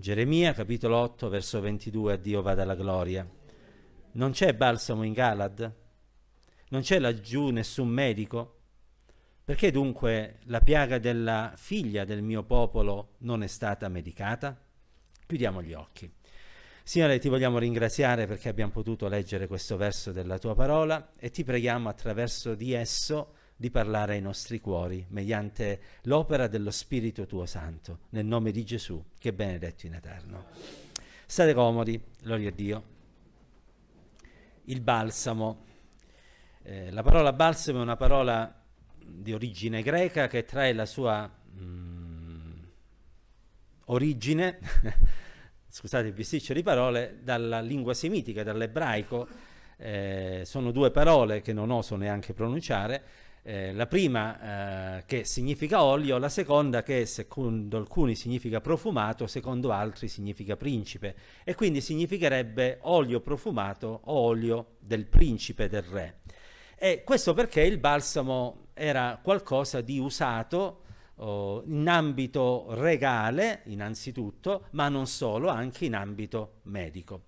Geremia capitolo 8 verso 22 a Dio vada la gloria. Non c'è balsamo in Galad? Non c'è laggiù nessun medico? Perché dunque la piaga della figlia del mio popolo non è stata medicata? Chiudiamo gli occhi. Signore, ti vogliamo ringraziare perché abbiamo potuto leggere questo verso della tua parola e ti preghiamo attraverso di esso di parlare ai nostri cuori mediante l'opera dello Spirito tuo Santo, nel nome di Gesù, che è benedetto in eterno. State comodi, gloria a Dio. Il balsamo. Eh, la parola balsamo è una parola di origine greca che trae la sua mm, origine scusate il bisticcio di parole, dalla lingua semitica, dall'ebraico. Eh, sono due parole che non oso neanche pronunciare. Eh, la prima eh, che significa olio, la seconda che secondo alcuni significa profumato, secondo altri significa principe e quindi significherebbe olio profumato o olio del principe del re. E questo perché il balsamo era qualcosa di usato oh, in ambito regale innanzitutto, ma non solo, anche in ambito medico.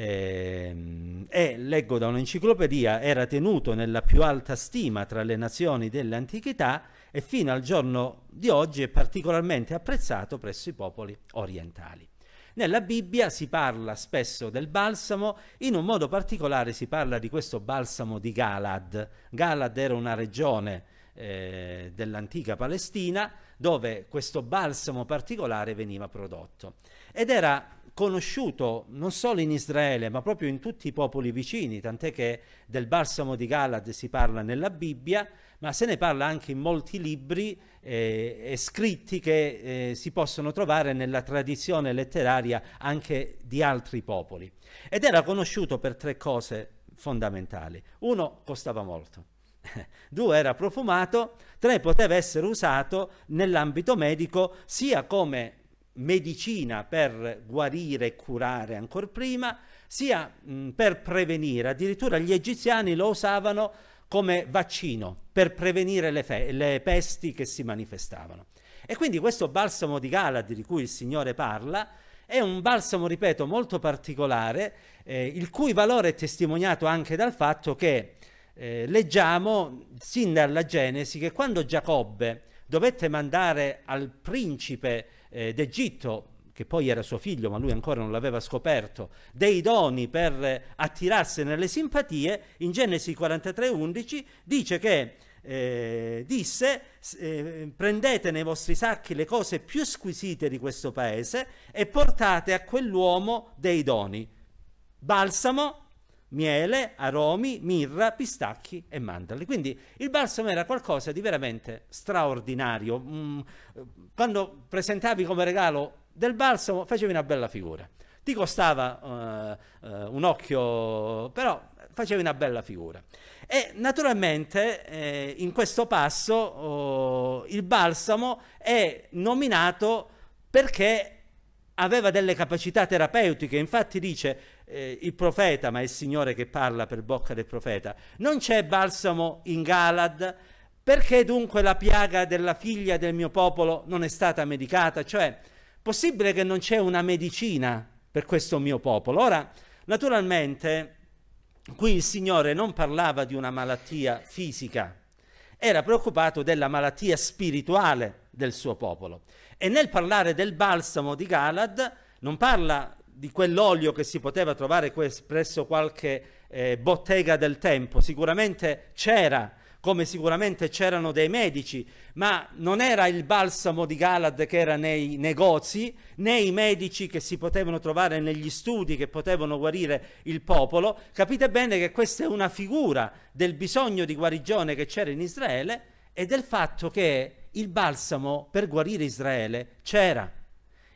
Eh, e leggo da un'enciclopedia, era tenuto nella più alta stima tra le nazioni dell'antichità e fino al giorno di oggi è particolarmente apprezzato presso i popoli orientali. Nella Bibbia si parla spesso del balsamo, in un modo particolare si parla di questo balsamo di Galad. Galad era una regione eh, dell'antica Palestina dove questo balsamo particolare veniva prodotto. Ed era conosciuto non solo in Israele, ma proprio in tutti i popoli vicini, tant'è che del balsamo di Galad si parla nella Bibbia, ma se ne parla anche in molti libri eh, e scritti che eh, si possono trovare nella tradizione letteraria anche di altri popoli. Ed era conosciuto per tre cose fondamentali. Uno, costava molto. Due, era profumato. Tre, poteva essere usato nell'ambito medico sia come medicina per guarire e curare ancora prima, sia mh, per prevenire. Addirittura gli egiziani lo usavano come vaccino per prevenire le, fe- le pesti che si manifestavano. E quindi questo balsamo di Galad di cui il Signore parla è un balsamo, ripeto, molto particolare, eh, il cui valore è testimoniato anche dal fatto che eh, leggiamo sin dalla Genesi che quando Giacobbe dovette mandare al principe eh, d'Egitto, che poi era suo figlio, ma lui ancora non l'aveva scoperto, dei doni per attirarsene le simpatie, in Genesi 43:11 dice che eh, disse eh, prendete nei vostri sacchi le cose più squisite di questo paese e portate a quell'uomo dei doni, balsamo, miele, aromi, mirra, pistacchi e mandorle. Quindi il balsamo era qualcosa di veramente straordinario. Mm, quando presentavi come regalo del balsamo facevi una bella figura. Ti costava uh, uh, un occhio, però facevi una bella figura. E naturalmente eh, in questo passo oh, il balsamo è nominato perché aveva delle capacità terapeutiche, infatti dice eh, il profeta, ma è il Signore che parla per bocca del profeta, non c'è balsamo in Galad, perché dunque la piaga della figlia del mio popolo non è stata medicata? Cioè, possibile che non c'è una medicina per questo mio popolo? Ora, naturalmente, qui il Signore non parlava di una malattia fisica, era preoccupato della malattia spirituale del suo popolo. E nel parlare del balsamo di Galad non parla di quell'olio che si poteva trovare presso qualche eh, bottega del tempo, sicuramente c'era, come sicuramente c'erano dei medici, ma non era il balsamo di Galad che era nei negozi, né i medici che si potevano trovare negli studi che potevano guarire il popolo. Capite bene che questa è una figura del bisogno di guarigione che c'era in Israele e del fatto che il balsamo per guarire Israele c'era.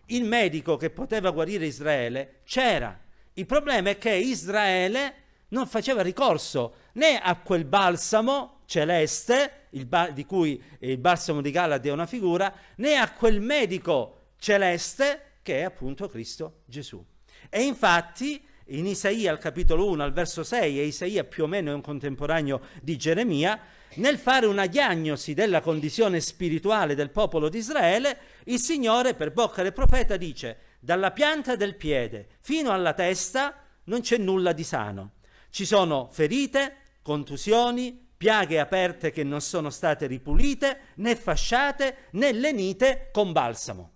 Il medico che poteva guarire Israele c'era. Il problema è che Israele non faceva ricorso né a quel balsamo celeste, ba- di cui il balsamo di Galad è una figura, né a quel medico celeste che è appunto Cristo Gesù. E infatti in Isaia al capitolo 1 al verso 6, e Isaia più o meno è un contemporaneo di Geremia, nel fare una diagnosi della condizione spirituale del popolo di Israele, il Signore per bocca del profeta dice dalla pianta del piede fino alla testa non c'è nulla di sano. Ci sono ferite, contusioni, piaghe aperte che non sono state ripulite, né fasciate, né lenite con balsamo.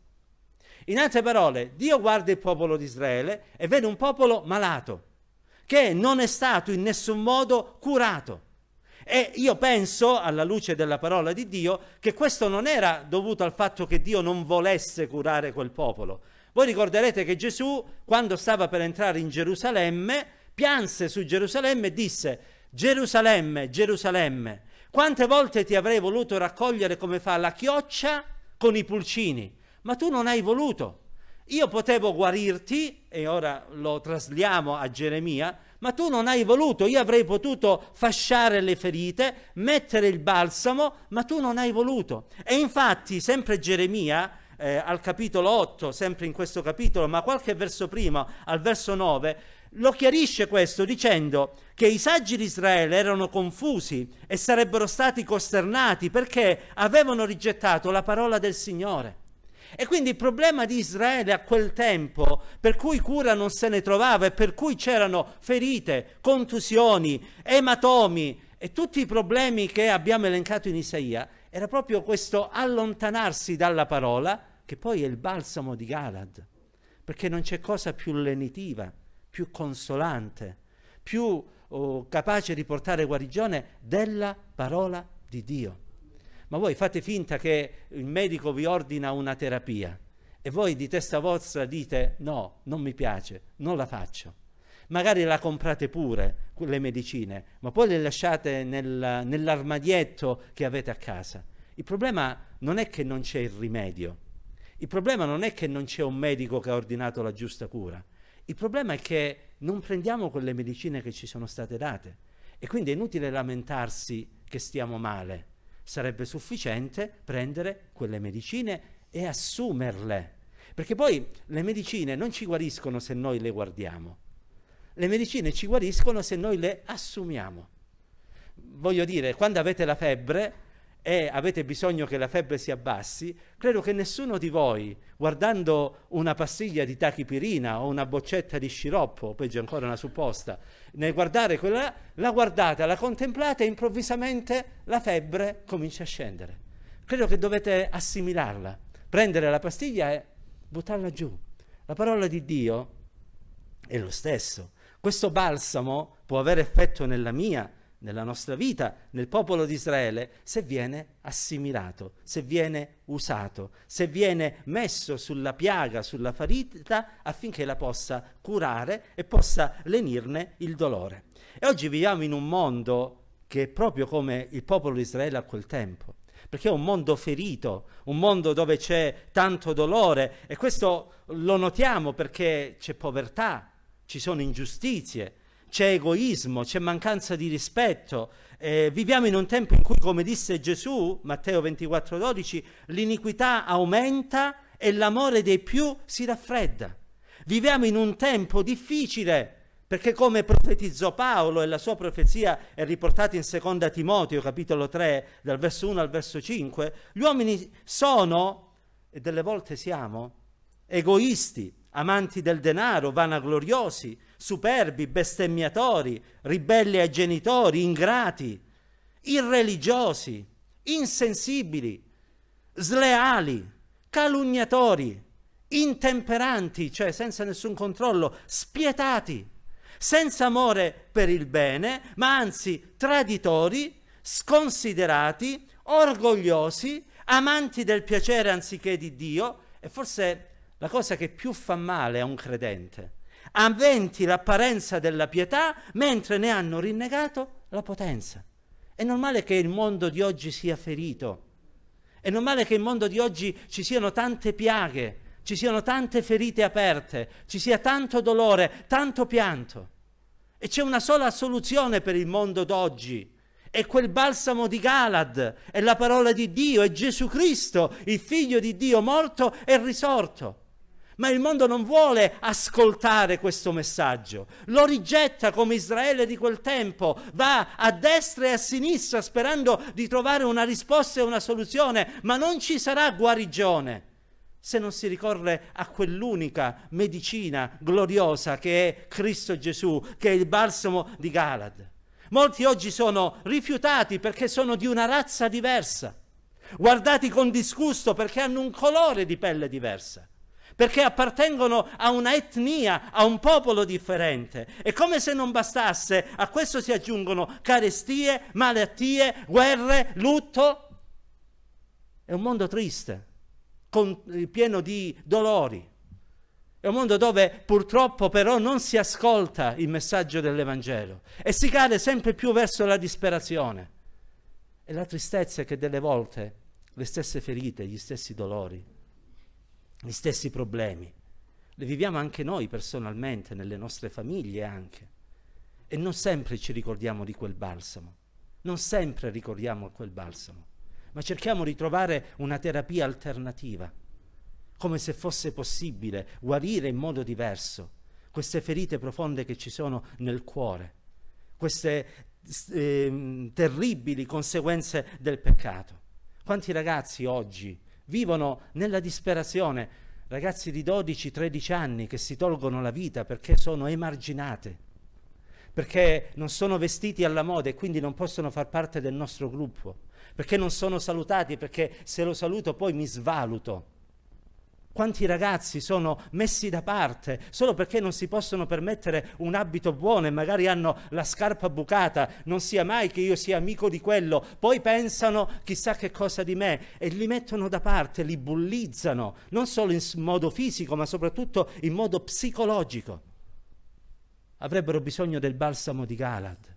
In altre parole, Dio guarda il popolo di Israele e vede un popolo malato, che non è stato in nessun modo curato. E io penso, alla luce della parola di Dio, che questo non era dovuto al fatto che Dio non volesse curare quel popolo, voi ricorderete che Gesù, quando stava per entrare in Gerusalemme, pianse su Gerusalemme e disse, Gerusalemme, Gerusalemme, quante volte ti avrei voluto raccogliere come fa la chioccia con i pulcini, ma tu non hai voluto. Io potevo guarirti, e ora lo trasliamo a Geremia, ma tu non hai voluto, io avrei potuto fasciare le ferite, mettere il balsamo, ma tu non hai voluto. E infatti, sempre Geremia, eh, al capitolo 8, sempre in questo capitolo, ma qualche verso prima, al verso 9, lo chiarisce questo dicendo che i saggi di Israele erano confusi e sarebbero stati costernati perché avevano rigettato la parola del Signore. E quindi il problema di Israele a quel tempo, per cui cura non se ne trovava e per cui c'erano ferite, contusioni, ematomi e tutti i problemi che abbiamo elencato in Isaia, era proprio questo allontanarsi dalla parola, che poi è il balsamo di Galad, perché non c'è cosa più lenitiva, più consolante, più oh, capace di portare guarigione della parola di Dio. Ma voi fate finta che il medico vi ordina una terapia? E voi di testa vostra dite no, non mi piace, non la faccio. Magari la comprate pure, le medicine, ma poi le lasciate nel, nell'armadietto che avete a casa. Il problema non è che non c'è il rimedio, il problema non è che non c'è un medico che ha ordinato la giusta cura, il problema è che non prendiamo quelle medicine che ci sono state date. E quindi è inutile lamentarsi che stiamo male, sarebbe sufficiente prendere quelle medicine e assumerle, perché poi le medicine non ci guariscono se noi le guardiamo le medicine ci guariscono se noi le assumiamo. Voglio dire, quando avete la febbre e avete bisogno che la febbre si abbassi, credo che nessuno di voi, guardando una pastiglia di tachipirina o una boccetta di sciroppo, peggio ancora una supposta, nel guardare quella, la guardate, la contemplate e improvvisamente la febbre comincia a scendere. Credo che dovete assimilarla, prendere la pastiglia e buttarla giù. La parola di Dio è lo stesso. Questo balsamo può avere effetto nella mia, nella nostra vita, nel popolo di Israele, se viene assimilato, se viene usato, se viene messo sulla piaga, sulla ferita, affinché la possa curare e possa lenirne il dolore. E oggi viviamo in un mondo che è proprio come il popolo di Israele a quel tempo perché è un mondo ferito, un mondo dove c'è tanto dolore e questo lo notiamo perché c'è povertà, ci sono ingiustizie, c'è egoismo, c'è mancanza di rispetto. Eh, viviamo in un tempo in cui, come disse Gesù, Matteo 24:12, l'iniquità aumenta e l'amore dei più si raffredda. Viviamo in un tempo difficile perché come profetizzò Paolo e la sua profezia è riportata in 2 Timoteo capitolo 3 dal verso 1 al verso 5, gli uomini sono, e delle volte siamo, egoisti, amanti del denaro, vanagloriosi, superbi, bestemmiatori, ribelli ai genitori, ingrati, irreligiosi, insensibili, sleali, calunniatori, intemperanti, cioè senza nessun controllo, spietati, senza amore per il bene, ma anzi traditori, sconsiderati, orgogliosi, amanti del piacere anziché di Dio. E forse la cosa che più fa male a un credente, aventi l'apparenza della pietà mentre ne hanno rinnegato la potenza. È normale che il mondo di oggi sia ferito, è normale che il mondo di oggi ci siano tante piaghe, ci siano tante ferite aperte, ci sia tanto dolore, tanto pianto. E c'è una sola soluzione per il mondo d'oggi. È quel balsamo di Galad, è la parola di Dio, è Gesù Cristo, il figlio di Dio morto e risorto. Ma il mondo non vuole ascoltare questo messaggio, lo rigetta come Israele di quel tempo, va a destra e a sinistra sperando di trovare una risposta e una soluzione, ma non ci sarà guarigione se non si ricorre a quell'unica medicina gloriosa che è Cristo Gesù, che è il balsamo di Galad. Molti oggi sono rifiutati perché sono di una razza diversa, guardati con disgusto perché hanno un colore di pelle diversa, perché appartengono a una etnia, a un popolo differente. E come se non bastasse, a questo si aggiungono carestie, malattie, guerre, lutto. È un mondo triste con, eh, pieno di dolori. È un mondo dove purtroppo però non si ascolta il messaggio dell'Evangelo e si cade sempre più verso la disperazione. E la tristezza è che delle volte le stesse ferite, gli stessi dolori, gli stessi problemi, le viviamo anche noi personalmente, nelle nostre famiglie anche. E non sempre ci ricordiamo di quel balsamo, non sempre ricordiamo quel balsamo ma cerchiamo di trovare una terapia alternativa, come se fosse possibile guarire in modo diverso queste ferite profonde che ci sono nel cuore, queste eh, terribili conseguenze del peccato. Quanti ragazzi oggi vivono nella disperazione, ragazzi di 12-13 anni che si tolgono la vita perché sono emarginate, perché non sono vestiti alla moda e quindi non possono far parte del nostro gruppo, perché non sono salutati, perché se lo saluto poi mi svaluto. Quanti ragazzi sono messi da parte solo perché non si possono permettere un abito buono e magari hanno la scarpa bucata, non sia mai che io sia amico di quello, poi pensano chissà che cosa di me e li mettono da parte, li bullizzano, non solo in modo fisico ma soprattutto in modo psicologico. Avrebbero bisogno del balsamo di Galad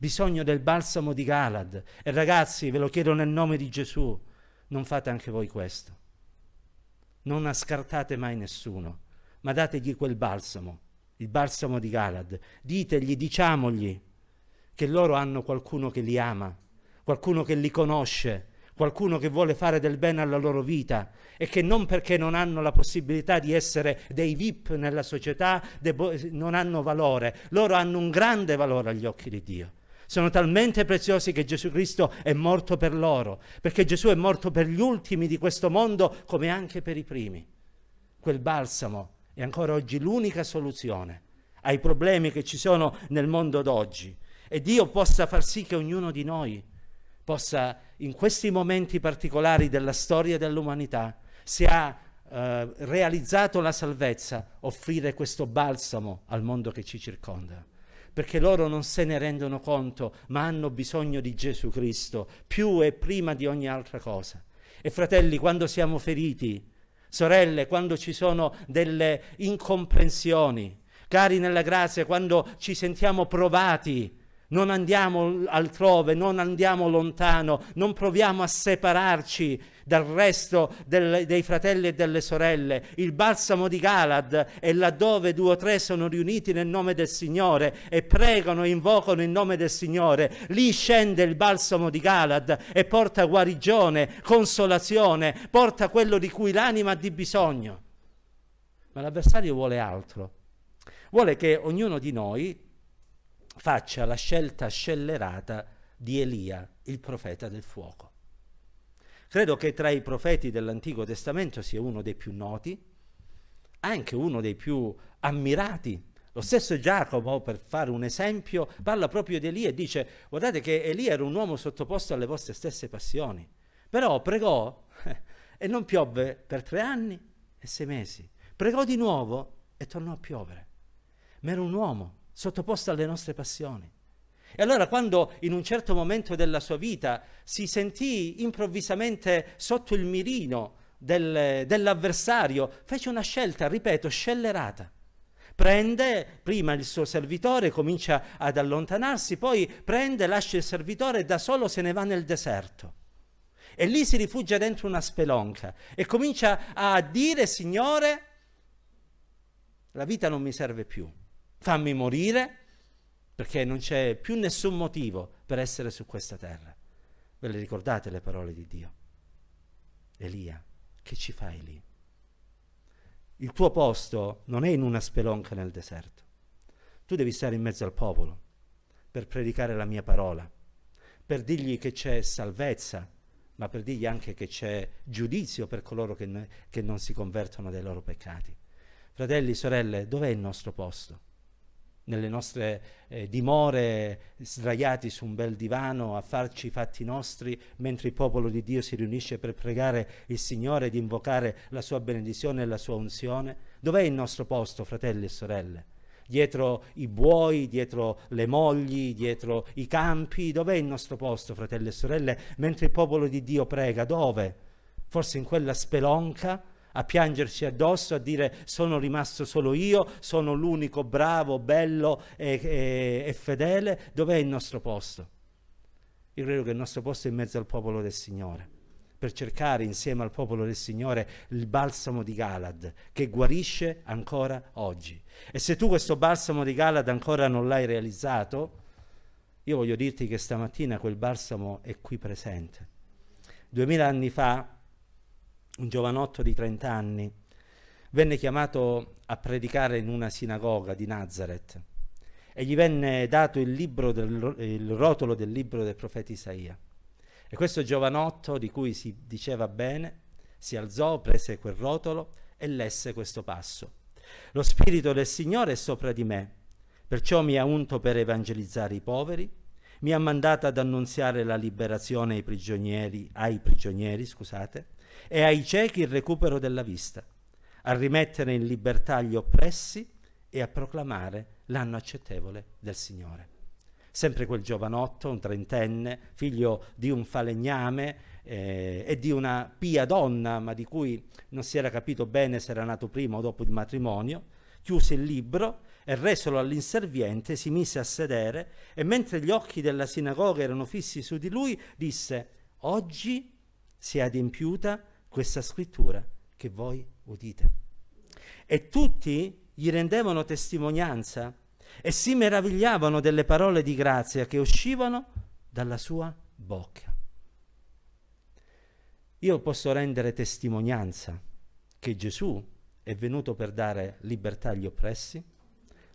bisogno del balsamo di Galad. E ragazzi, ve lo chiedo nel nome di Gesù, non fate anche voi questo. Non ascartate mai nessuno, ma dategli quel balsamo, il balsamo di Galad. Ditegli, diciamogli che loro hanno qualcuno che li ama, qualcuno che li conosce, qualcuno che vuole fare del bene alla loro vita e che non perché non hanno la possibilità di essere dei VIP nella società non hanno valore, loro hanno un grande valore agli occhi di Dio sono talmente preziosi che Gesù Cristo è morto per loro, perché Gesù è morto per gli ultimi di questo mondo come anche per i primi. Quel balsamo è ancora oggi l'unica soluzione ai problemi che ci sono nel mondo d'oggi. E Dio possa far sì che ognuno di noi possa, in questi momenti particolari della storia dell'umanità, se ha eh, realizzato la salvezza, offrire questo balsamo al mondo che ci circonda perché loro non se ne rendono conto, ma hanno bisogno di Gesù Cristo più e prima di ogni altra cosa. E fratelli, quando siamo feriti, sorelle, quando ci sono delle incomprensioni, cari nella grazia, quando ci sentiamo provati, non andiamo altrove, non andiamo lontano, non proviamo a separarci dal resto del, dei fratelli e delle sorelle. Il balsamo di Galad è laddove due o tre sono riuniti nel nome del Signore e pregano e invocano il nome del Signore. Lì scende il balsamo di Galad e porta guarigione, consolazione, porta quello di cui l'anima ha di bisogno. Ma l'avversario vuole altro. Vuole che ognuno di noi faccia la scelta scellerata di Elia, il profeta del fuoco. Credo che tra i profeti dell'Antico Testamento sia uno dei più noti, anche uno dei più ammirati. Lo stesso Giacomo, per fare un esempio, parla proprio di Elia e dice, guardate che Elia era un uomo sottoposto alle vostre stesse passioni, però pregò e non piovve per tre anni e sei mesi. Pregò di nuovo e tornò a piovere. Ma era un uomo sottoposto alle nostre passioni. E allora quando in un certo momento della sua vita si sentì improvvisamente sotto il mirino del, dell'avversario, fece una scelta, ripeto, scellerata. Prende prima il suo servitore, comincia ad allontanarsi, poi prende, lascia il servitore e da solo se ne va nel deserto. E lì si rifugia dentro una spelonca e comincia a dire, Signore, la vita non mi serve più fammi morire perché non c'è più nessun motivo per essere su questa terra. Ve le ricordate le parole di Dio? Elia, che ci fai lì? Il tuo posto non è in una spelonca nel deserto. Tu devi stare in mezzo al popolo per predicare la mia parola, per dirgli che c'è salvezza ma per dirgli anche che c'è giudizio per coloro che, ne, che non si convertono dai loro peccati. Fratelli, sorelle, dov'è il nostro posto? Nelle nostre eh, dimore, sdraiati su un bel divano a farci i fatti nostri, mentre il popolo di Dio si riunisce per pregare il Signore, di invocare la sua benedizione e la sua unzione? Dov'è il nostro posto, fratelli e sorelle? dietro i buoi, dietro le mogli, dietro i campi. Dov'è il nostro posto, fratelli e sorelle, mentre il popolo di Dio prega? Dove? Forse in quella spelonca a piangerci addosso, a dire sono rimasto solo io, sono l'unico bravo, bello e, e, e fedele. Dov'è il nostro posto? Io credo che il nostro posto è in mezzo al popolo del Signore per cercare insieme al popolo del Signore il balsamo di Galad che guarisce ancora oggi. E se tu questo balsamo di Galad ancora non l'hai realizzato, io voglio dirti che stamattina quel balsamo è qui presente. Duemila anni fa, un giovanotto di 30 anni venne chiamato a predicare in una sinagoga di Nazareth e gli venne dato il, del, il rotolo del libro del profeta Isaia. E questo giovanotto di cui si diceva bene si alzò, prese quel rotolo e lesse questo passo. Lo Spirito del Signore è sopra di me, perciò mi ha unto per evangelizzare i poveri, mi ha mandato ad annunziare la liberazione ai prigionieri, ai prigionieri scusate, e ai ciechi il recupero della vista, a rimettere in libertà gli oppressi e a proclamare l'anno accettevole del Signore. Sempre quel giovanotto, un trentenne, figlio di un falegname eh, e di una pia donna, ma di cui non si era capito bene se era nato prima o dopo il matrimonio, chiuse il libro e resolo all'inserviente si mise a sedere e mentre gli occhi della sinagoga erano fissi su di lui, disse, oggi si è adempiuta questa scrittura che voi udite. E tutti gli rendevano testimonianza e si meravigliavano delle parole di grazia che uscivano dalla sua bocca. Io posso rendere testimonianza che Gesù è venuto per dare libertà agli oppressi,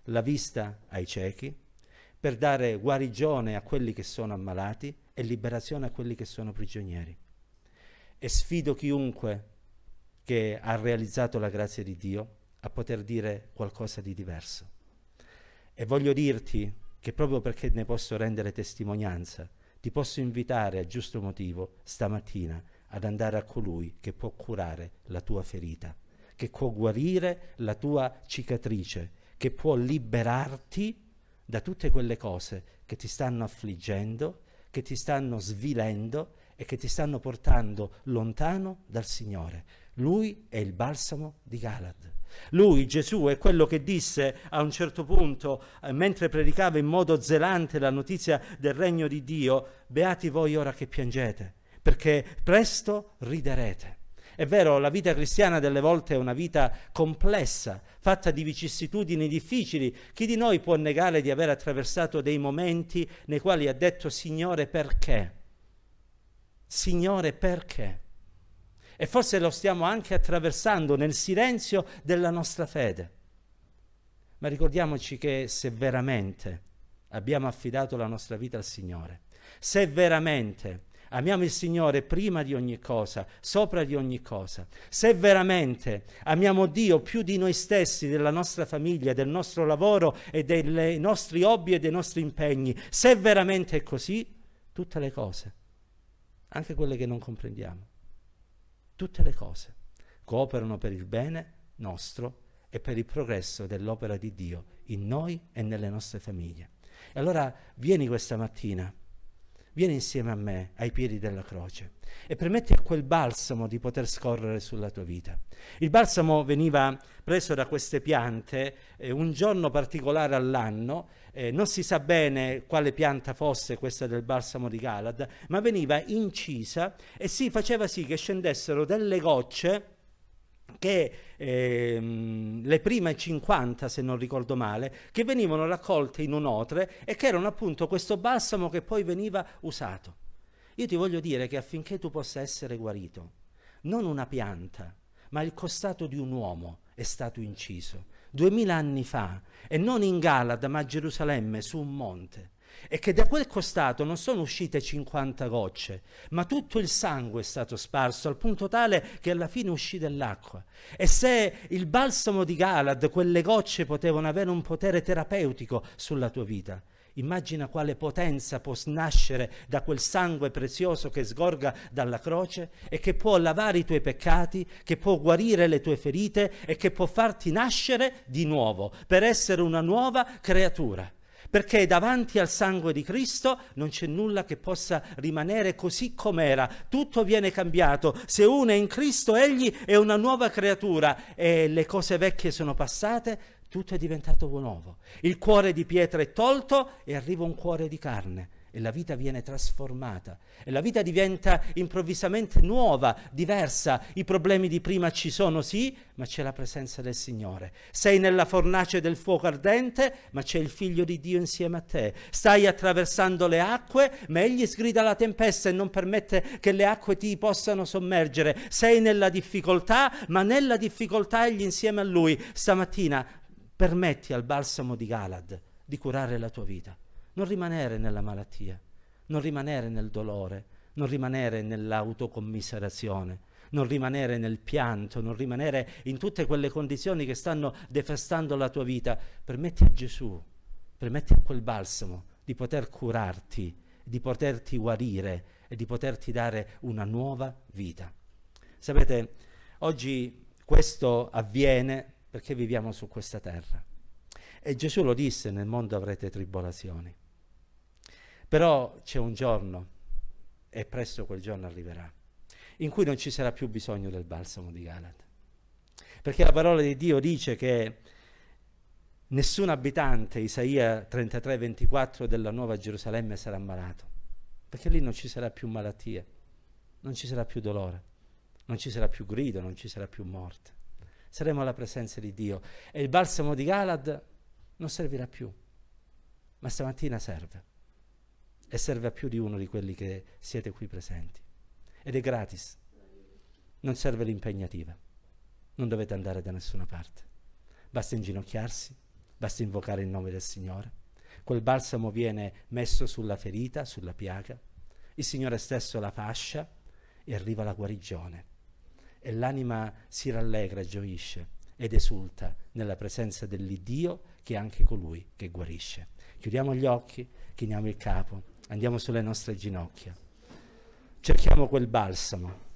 la vista ai ciechi, per dare guarigione a quelli che sono ammalati e liberazione a quelli che sono prigionieri. E sfido chiunque che ha realizzato la grazia di Dio a poter dire qualcosa di diverso. E voglio dirti che proprio perché ne posso rendere testimonianza, ti posso invitare a giusto motivo stamattina ad andare a colui che può curare la tua ferita, che può guarire la tua cicatrice, che può liberarti da tutte quelle cose che ti stanno affliggendo, che ti stanno svilendo e che ti stanno portando lontano dal Signore. Lui è il balsamo di Galad. Lui, Gesù, è quello che disse a un certo punto, eh, mentre predicava in modo zelante la notizia del regno di Dio, beati voi ora che piangete, perché presto riderete. È vero, la vita cristiana delle volte è una vita complessa, fatta di vicissitudini difficili. Chi di noi può negare di aver attraversato dei momenti nei quali ha detto Signore perché? Signore perché? e forse lo stiamo anche attraversando nel silenzio della nostra fede. Ma ricordiamoci che se veramente abbiamo affidato la nostra vita al Signore, se veramente amiamo il Signore prima di ogni cosa, sopra di ogni cosa, se veramente amiamo Dio più di noi stessi, della nostra famiglia, del nostro lavoro e dei nostri hobby e dei nostri impegni, se veramente è così, tutte le cose, anche quelle che non comprendiamo, tutte le cose cooperano per il bene nostro e per il progresso dell'opera di Dio in noi e nelle nostre famiglie. E allora vieni questa mattina, vieni insieme a me ai piedi della croce e permetti a quel balsamo di poter scorrere sulla tua vita. Il balsamo veniva preso da queste piante eh, un giorno particolare all'anno, eh, non si sa bene quale pianta fosse questa del balsamo di Galad, ma veniva incisa e si faceva sì che scendessero delle gocce che ehm, le prime 50, se non ricordo male, che venivano raccolte in un otre e che erano appunto questo balsamo che poi veniva usato. Io ti voglio dire che affinché tu possa essere guarito, non una pianta, ma il costato di un uomo è stato inciso duemila anni fa, e non in Galad, ma a Gerusalemme, su un monte. E che da quel costato non sono uscite 50 gocce, ma tutto il sangue è stato sparso al punto tale che alla fine uscì dell'acqua. E se il balsamo di Galad, quelle gocce potevano avere un potere terapeutico sulla tua vita, Immagina quale potenza può nascere da quel sangue prezioso che sgorga dalla croce e che può lavare i tuoi peccati, che può guarire le tue ferite e che può farti nascere di nuovo per essere una nuova creatura perché davanti al sangue di Cristo non c'è nulla che possa rimanere così com'era, tutto viene cambiato. Se uno è in Cristo, egli è una nuova creatura e le cose vecchie sono passate, tutto è diventato nuovo. Il cuore di pietra è tolto e arriva un cuore di carne e la vita viene trasformata e la vita diventa improvvisamente nuova, diversa. I problemi di prima ci sono, sì, ma c'è la presenza del Signore. Sei nella fornace del fuoco ardente, ma c'è il figlio di Dio insieme a te. Stai attraversando le acque, ma egli sgrida la tempesta e non permette che le acque ti possano sommergere. Sei nella difficoltà, ma nella difficoltà egli insieme a lui. Stamattina permetti al balsamo di Galad di curare la tua vita non rimanere nella malattia, non rimanere nel dolore, non rimanere nell'autocommiserazione, non rimanere nel pianto, non rimanere in tutte quelle condizioni che stanno defastando la tua vita. Permetti a Gesù, permetti a quel balsamo di poter curarti, di poterti guarire e di poterti dare una nuova vita. Sapete, oggi questo avviene perché viviamo su questa terra. E Gesù lo disse, nel mondo avrete tribolazioni. Però c'è un giorno, e presto quel giorno arriverà, in cui non ci sarà più bisogno del balsamo di Galata. Perché la parola di Dio dice che nessun abitante, Isaia 33, 24, della Nuova Gerusalemme sarà malato, perché lì non ci sarà più malattia, non ci sarà più dolore, non ci sarà più grido, non ci sarà più morte. Saremo alla presenza di Dio e il balsamo di Galad non servirà più, ma stamattina serve e serve a più di uno di quelli che siete qui presenti. Ed è gratis, non serve l'impegnativa, non dovete andare da nessuna parte. Basta inginocchiarsi, basta invocare il nome del Signore. Quel balsamo viene messo sulla ferita, sulla piaga, il Signore stesso la fascia e arriva la guarigione. E l'anima si rallegra gioisce ed esulta nella presenza dell'Iddio che è anche colui che guarisce. Chiudiamo gli occhi, chiniamo il capo andiamo sulle nostre ginocchia, cerchiamo quel balsamo